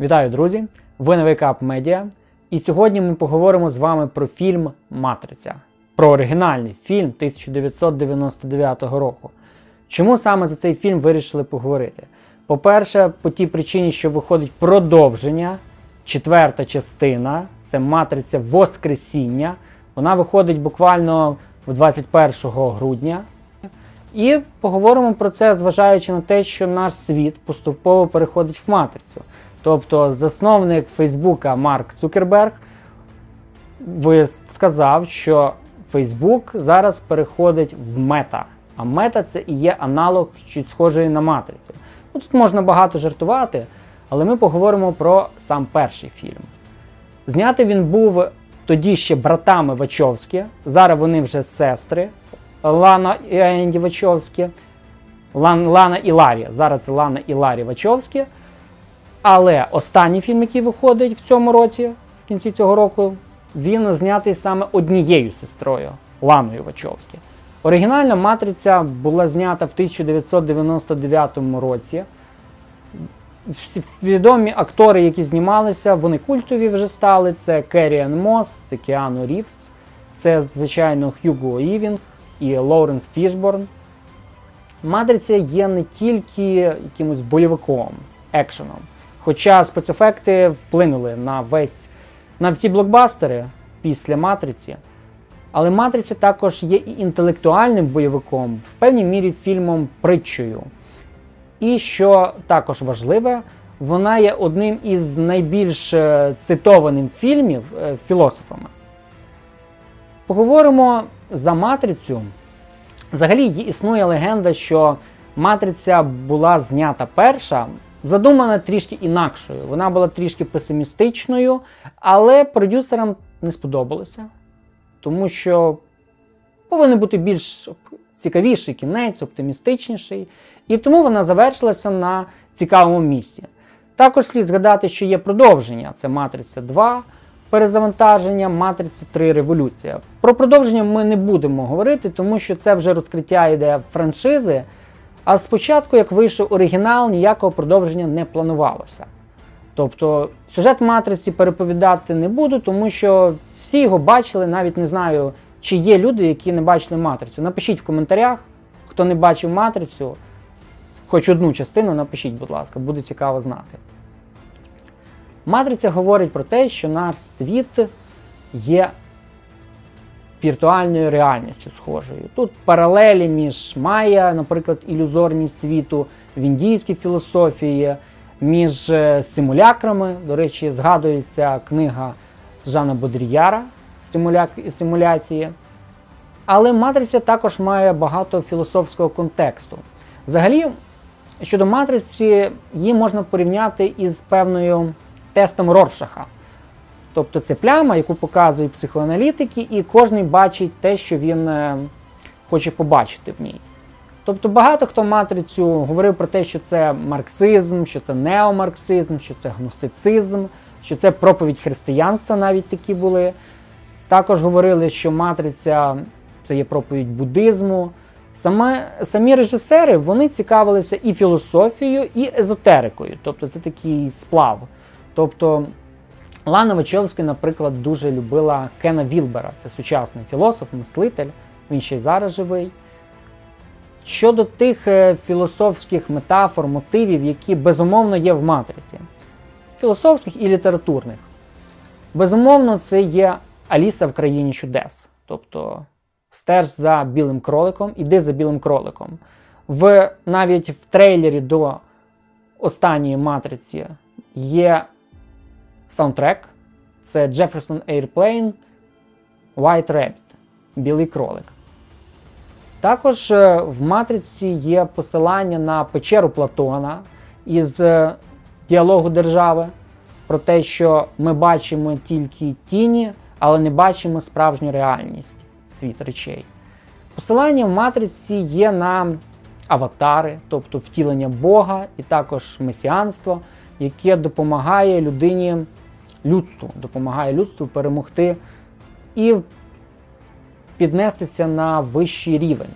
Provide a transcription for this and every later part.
Вітаю, друзі! Ви на Wake Up Media. І сьогодні ми поговоримо з вами про фільм Матриця, про оригінальний фільм 1999 року. Чому саме за цей фільм вирішили поговорити? По-перше, по тій причині, що виходить продовження, четверта частина це Матриця Воскресіння. Вона виходить буквально 21 грудня. І поговоримо про це, зважаючи на те, що наш світ поступово переходить в матрицю. Тобто засновник Фейсбука Марк Цукерберг сказав, що Фейсбук зараз переходить в мета. А мета це і є аналог чуть схожої на матрицю. Ну, Тут можна багато жартувати, але ми поговоримо про сам перший фільм. Знятий він був тоді ще братами Вачовські, зараз вони вже сестри Лана і Енді Вачовські, Лан, Лана і Ларі. Зараз це Лана і Ларі Вачовські. Але останній фільм, який виходить в цьому році, в кінці цього року, він знятий саме однією сестрою Ланою Вачовські. Оригінальна матриця була знята в 1999 році. Відомі актори, які знімалися, вони культові вже стали. Це Керрі-Енн Мосс, це Кіану Рівс, це, звичайно, Хьюго Вівінг і Лоуренс Фішборн. Матриця є не тільки якимось бойовиком, екшеном. Хоча спецефекти вплинули на весь на всі блокбастери після матриці. Але матриця також є і інтелектуальним бойовиком, в певній мірі фільмом притчою. І що також важливе, вона є одним із найбільш е, цитованих фільмів е, філософами. Поговоримо за матрицю. Взагалі існує легенда, що матриця була знята перша, задумана трішки інакшою. Вона була трішки песимістичною, але продюсерам не сподобалося, тому що повинен бути більш цікавіший кінець, оптимістичніший. І тому вона завершилася на цікавому місці. Також слід згадати, що є продовження: це Матриця 2. Перезавантаження Матриця 3 Революція. Про продовження ми не будемо говорити, тому що це вже розкриття ідея франшизи. А спочатку, як вийшов оригінал, ніякого продовження не планувалося. Тобто сюжет матриці переповідати не буду, тому що всі його бачили, навіть не знаю, чи є люди, які не бачили матрицю. Напишіть в коментарях, хто не бачив матрицю, хоч одну частину, напишіть, будь ласка, буде цікаво знати. Матриця говорить про те, що наш світ є віртуальною реальністю схожою. Тут паралелі між Майя, наприклад, ілюзорність світу, в індійській філософії, між симулякрами. До речі, згадується книга Жана Бодріяра симуляції. Але матриця також має багато філософського контексту. Взагалі, щодо матриці, її можна порівняти із певною тестом Роршаха. Тобто це пляма, яку показують психоаналітики, і кожен бачить те, що він е, хоче побачити в ній. Тобто багато хто матрицю говорив про те, що це марксизм, що це неомарксизм, що це гностицизм, що це проповідь християнства, навіть такі були. Також говорили, що матриця це є проповідь буддизму. Саме, самі режисери вони цікавилися і філософією, і езотерикою. Тобто це такий сплав. Тобто Лана Вачовська, наприклад, дуже любила Кена Вілбера, це сучасний філософ, мислитель, він ще й зараз живий. Щодо тих е, філософських метафор, мотивів, які безумовно є в матриці, філософських і літературних, безумовно, це є Аліса в країні чудес. Тобто стеж за білим кроликом, іди за білим кроликом. В, Навіть в трейлері до останньої матриці є саундтрек. Це Jefferson Airplane White Rabbit Білий кролик. Також е, в матриці є посилання на печеру Платона із е, діалогу держави про те, що ми бачимо тільки тіні, але не бачимо справжню реальність світ речей. Посилання в матриці є на аватари, тобто втілення Бога і також месіанство, яке допомагає людині людству, допомагає людству перемогти і піднестися на вищий рівень.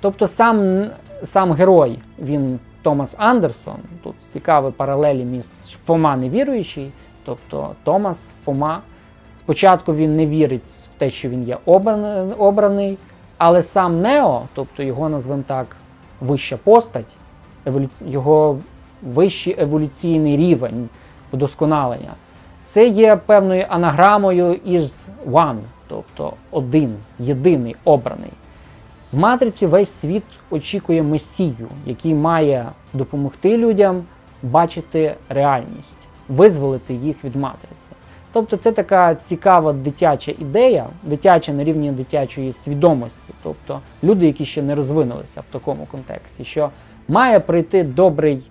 Тобто сам сам герой він Томас Андерсон. Тут цікаві паралелі між Фома невіруючий, тобто Томас Фома. Спочатку він не вірить в те, що він є обраний, але сам Нео, тобто його назвемо так, вища постать, його вищий еволюційний рівень вдосконалення, це є певною анаграмою із One, тобто один, єдиний обраний. В матриці весь світ очікує месію, який має допомогти людям бачити реальність, визволити їх від матриці. Тобто це така цікава дитяча ідея, дитяча на рівні дитячої свідомості, тобто люди, які ще не розвинулися в такому контексті, що має прийти добрий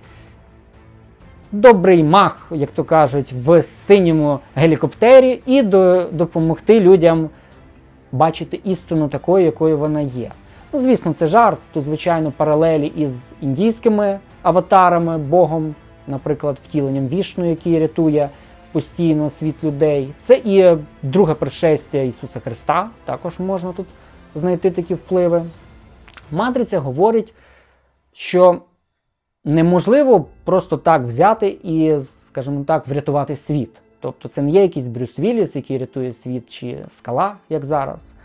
добрий мах, як то кажуть, в синьому гелікоптері, і до, допомогти людям бачити істину такою, якою вона є. Ну, звісно, це жарт. Тут, звичайно, паралелі із індійськими аватарами, Богом, наприклад, втіленням вішну, який рятує постійно світ людей. Це і друге пришестя Ісуса Христа, також можна тут знайти такі впливи. Матриця говорить, що неможливо просто так взяти і, скажімо так, врятувати світ. Тобто це не є якийсь Брюс Вілліс, який рятує світ, чи скала, як зараз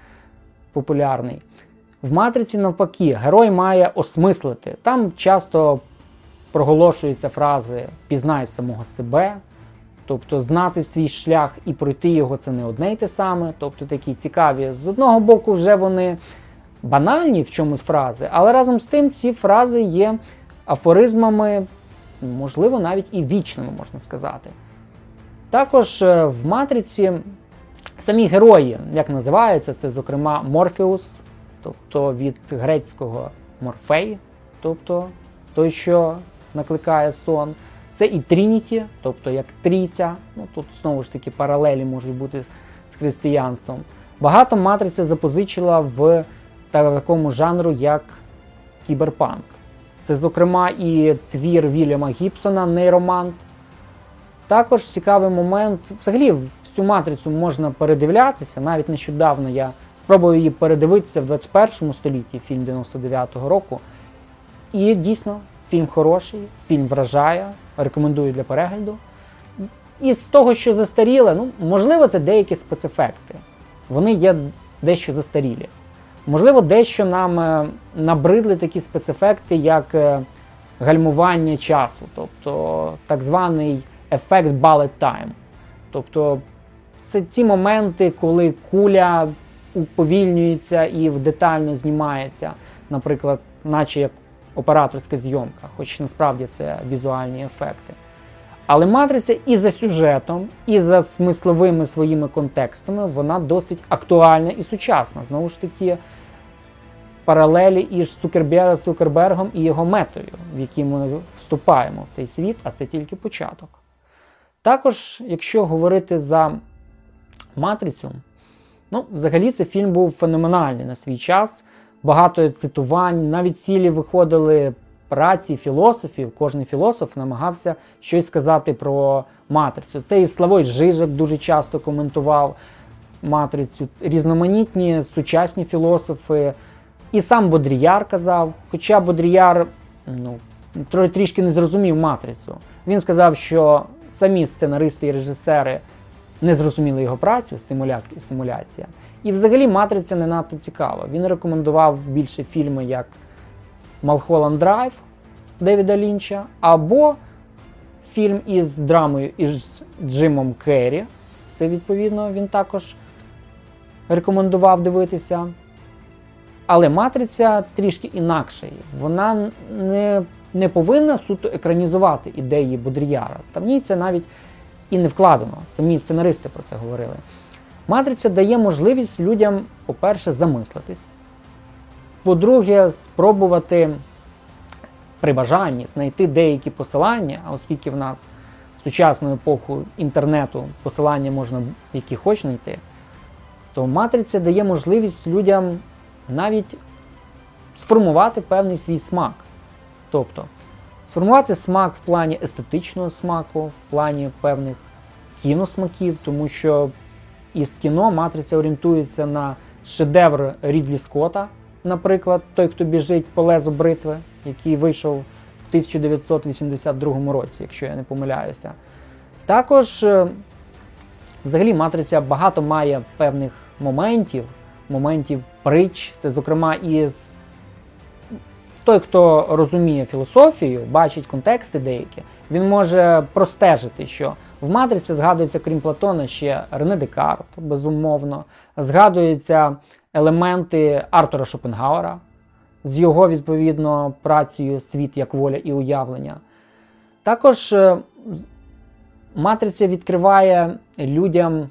популярний. В матриці, навпаки, герой має осмислити. Там часто проголошуються фрази Пізнай самого себе. Тобто знати свій шлях і пройти його це не одне й те саме. Тобто такі цікаві. З одного боку, вже вони банальні в чомусь фрази, але разом з тим ці фрази є афоризмами, можливо, навіть і вічними, можна сказати. Також е, в матриці самі герої, як називаються, це, зокрема, Морфеус, тобто від грецького морфей, тобто той, що накликає сон. Це і Трініті, тобто як трійця. Ну тут знову ж таки паралелі можуть бути з, з християнством. Багато матриця запозичила в такому жанру, як кіберпанк. Це, зокрема, і твір Вільяма Гібсона Нейромант. Також цікавий момент. Взагалі, всю матрицю можна передивлятися. Навіть нещодавно я спробував її передивитися в 21 столітті, фільм 99-го року. І дійсно, фільм хороший, фільм вражає рекомендую для перегляду. І з того, що застаріле, ну, можливо, це деякі спецефекти. Вони є дещо застарілі. Можливо, дещо нам е, набридли такі спецефекти, як е, гальмування часу, тобто так званий ефект bullet time. Тобто це ті моменти, коли куля уповільнюється і детально знімається, наприклад, наче як операторська зйомка, хоч насправді це візуальні ефекти. Але матриця і за сюжетом, і за смисловими своїми контекстами вона досить актуальна і сучасна. Знову ж таки, паралелі із Цукербера Цукербергом і його метою, в якій ми вступаємо в цей світ, а це тільки початок. Також, якщо говорити за матрицю, ну, взагалі цей фільм був феноменальний на свій час багато цитувань, навіть цілі виходили праці філософів. Кожен філософ намагався щось сказати про матрицю. Це і Славой Жижик дуже часто коментував матрицю, різноманітні сучасні філософи. І сам Бодріяр казав, хоча Бодріяр ну, трішки не зрозумів матрицю. Він сказав, що самі сценаристи і режисери не зрозуміли його працю, симуляція. І взагалі матриця не надто цікава. Він рекомендував більше фільми, як Малхолланд Драйв Девіда Лінча, або фільм із драмою із Джимом Керрі. Це, відповідно, він також рекомендував дивитися. Але матриця трішки інакша. Вона не не повинна суто екранізувати ідеї Бодріяра. Там в ній це навіть і не вкладено. Самі сценаристи про це говорили. Матриця дає можливість людям, по-перше, замислитись. По-друге, спробувати при бажанні знайти деякі посилання, а оскільки в нас в сучасну епоху інтернету посилання можна які хоч знайти, то матриця дає можливість людям навіть сформувати певний свій смак. Тобто сформувати смак в плані естетичного смаку, в плані певних кіносмаків, тому що із кіно матриця орієнтується на шедевр Рідлі Скотта, наприклад, той, хто біжить по лезу бритви, який вийшов в 1982 році, якщо я не помиляюся. Також, е, взагалі, матриця багато має певних моментів, моментів притч. Це, зокрема, і з- той, хто розуміє філософію, бачить контексти деякі, він може простежити, що в матриці згадується, крім Платона, ще Рене Декарт, безумовно, згадуються елементи Артура Шопенгауера з його відповідно працею Світ як воля і уявлення. Також е, матриця відкриває людям,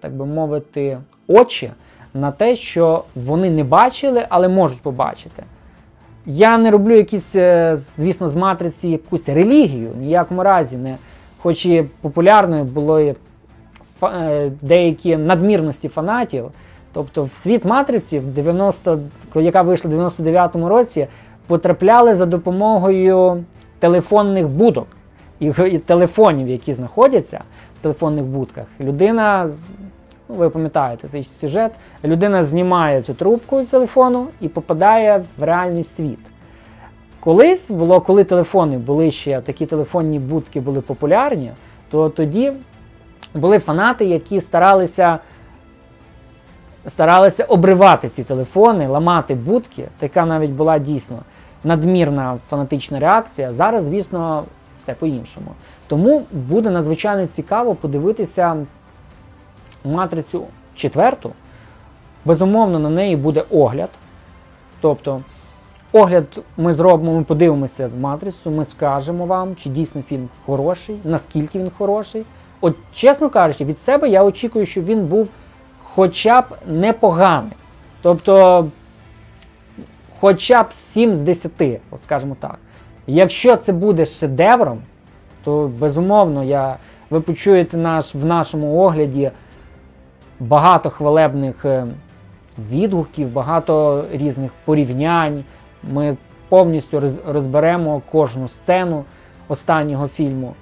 так би мовити, очі на те, що вони не бачили, але можуть побачити. Я не роблю якісь, е, звісно, з матриці якусь релігію, ніякому разі не. Хоч і популярною були е, деякі надмірності фанатів. Тобто в світ матриці, в 90, яка вийшла в 99-му році, потрапляли за допомогою телефонних будок і, і телефонів, які знаходяться в телефонних будках. Людина, ну, ви пам'ятаєте цей сюжет, людина знімає цю трубку з телефону і попадає в реальний світ. Колись було, коли телефони були ще такі телефонні будки були популярні, то тоді були фанати, які старалися старалися обривати ці телефони, ламати будки. Така навіть була дійсно надмірна фанатична реакція. Зараз, звісно, все по-іншому. Тому буде надзвичайно цікаво подивитися матрицю четверту. Безумовно, на неї буде огляд. Тобто, огляд ми зробимо, ми подивимося матрицю, ми скажемо вам, чи дійсно фільм хороший, наскільки він хороший. От, чесно кажучи, від себе я очікую, щоб він був хоча б непоганий. Тобто, хоча б 7 з 10, от скажімо так. Якщо це буде шедевром, то безумовно я, ви почуєте наш, в нашому огляді багато хвалебних е, відгуків, багато різних порівнянь. Ми повністю розберемо кожну сцену останнього фільму.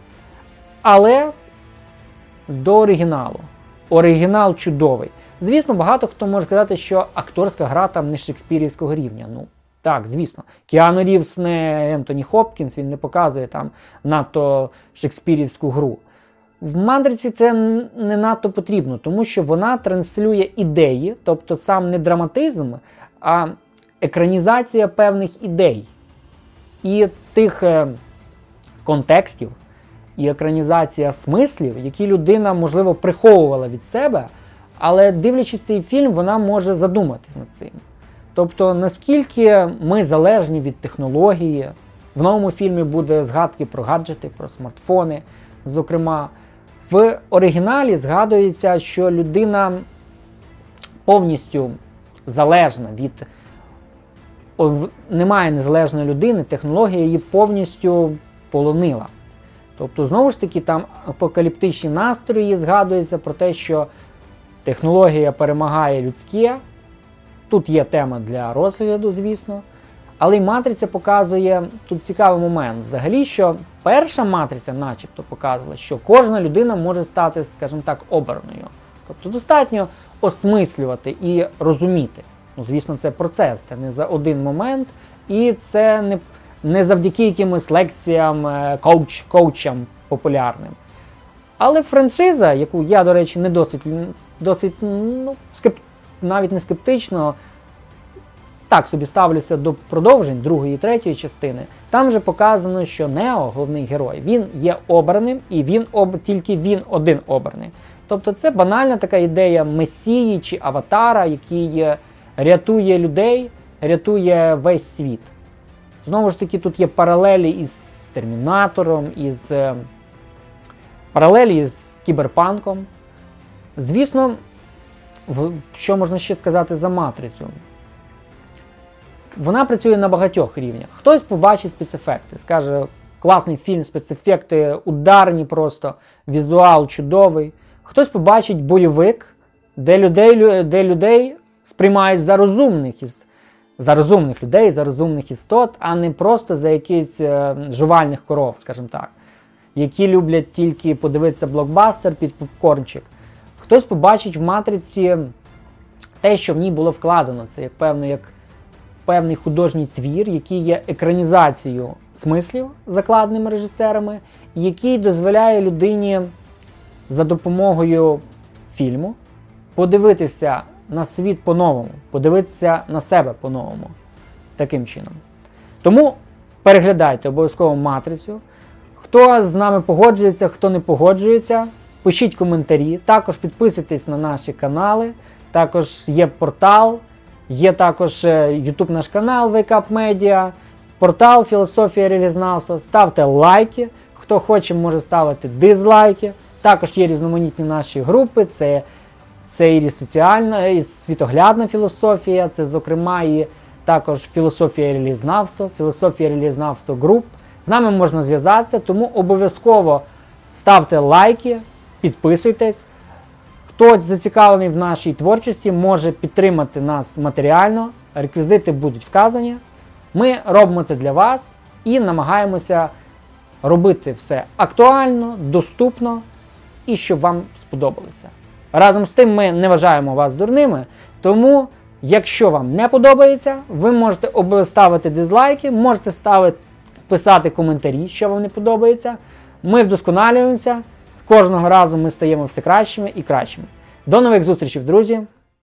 Але до оригіналу. Оригінал чудовий. Звісно, багато хто може сказати, що акторська гра там не шекспірівського рівня. Ну, так, звісно. Кіану Рівс не Ентоні Хопкінс, він не показує там надто шекспірівську гру. В мандриці це не надто потрібно, тому що вона транслює ідеї, тобто сам не драматизм, а екранізація певних ідей і тих е, контекстів, і екранізація смислів, які людина, можливо, приховувала від себе, але дивлячись цей фільм, вона може задуматись над цим. Тобто, наскільки ми залежні від технології, в новому фільмі буде згадки про гаджети, про смартфони, зокрема. В оригіналі згадується, що людина повністю залежна від. Немає незалежної людини, технологія її повністю полонила. Тобто, знову ж таки, там апокаліптичні настрої згадуються про те, що технологія перемагає людське. Тут є тема для розгляду, звісно. Але й матриця показує тут цікавий момент. Взагалі, що перша матриця, начебто, показувала, що кожна людина може стати, скажімо так, обраною. Тобто достатньо осмислювати і розуміти. Ну, звісно, це процес, це не за один момент, і це не, не завдяки якимось лекціям, е, коуч, коучам популярним. Але франшиза, яку я, до речі, не досить, досить ну, скеп... навіть не скептично, так собі ставлюся до продовжень другої і третьої частини. Там вже показано, що Нео, головний герой, він є обраним, і він об... тільки він один обраний. Тобто це банальна така ідея месії чи аватара, який е, рятує людей, рятує весь світ. Знову ж таки, тут є паралелі із Термінатором, із е, паралелі з кіберпанком. Звісно, що можна ще сказати за матрицю? Вона працює на багатьох рівнях. Хтось побачить спецефекти, скаже, класний фільм, спецефекти ударні, просто візуал чудовий. Хтось побачить бойовик, де людей, де людей сприймають за розумних за розумних людей, за розумних істот, а не просто за якихось е, жувальних коров, скажімо так, які люблять тільки подивитися блокбастер під попкорнчик. Хтось побачить в матриці те, що в ній було вкладено. Це як певний, як певний художній твір, який є екранізацією смислів, закладеними режисерами, який дозволяє людині за допомогою фільму подивитися на світ по-новому, подивитися на себе по-новому. Таким чином. Тому переглядайте обов'язково матрицю. Хто з нами погоджується, хто не погоджується, пишіть коментарі. Також підписуйтесь на наші канали. Також є портал, є також е, YouTube наш канал Wake Up Media, портал Філософія Релізнавства. Ставте лайки. Хто хоче, може ставити дизлайки. Також є різноманітні наші групи. Це, це і соціальна, і світоглядна філософія, це, зокрема, і також філософія релізнавства, філософія релізнавства груп. З нами можна зв'язатися, тому обов'язково ставте лайки, підписуйтесь. Хто зацікавлений в нашій творчості, може підтримати нас матеріально. Реквізити будуть вказані. Ми робимо це для вас і намагаємося робити все актуально, доступно і щоб вам сподобалося. Разом з тим, ми не вважаємо вас дурними, тому, якщо вам не подобається, ви можете ставити дизлайки, можете ставити, писати коментарі, що вам не подобається. Ми вдосконалюємося. Кожного разу ми стаємо все кращими і кращими. До нових зустрічей, друзі!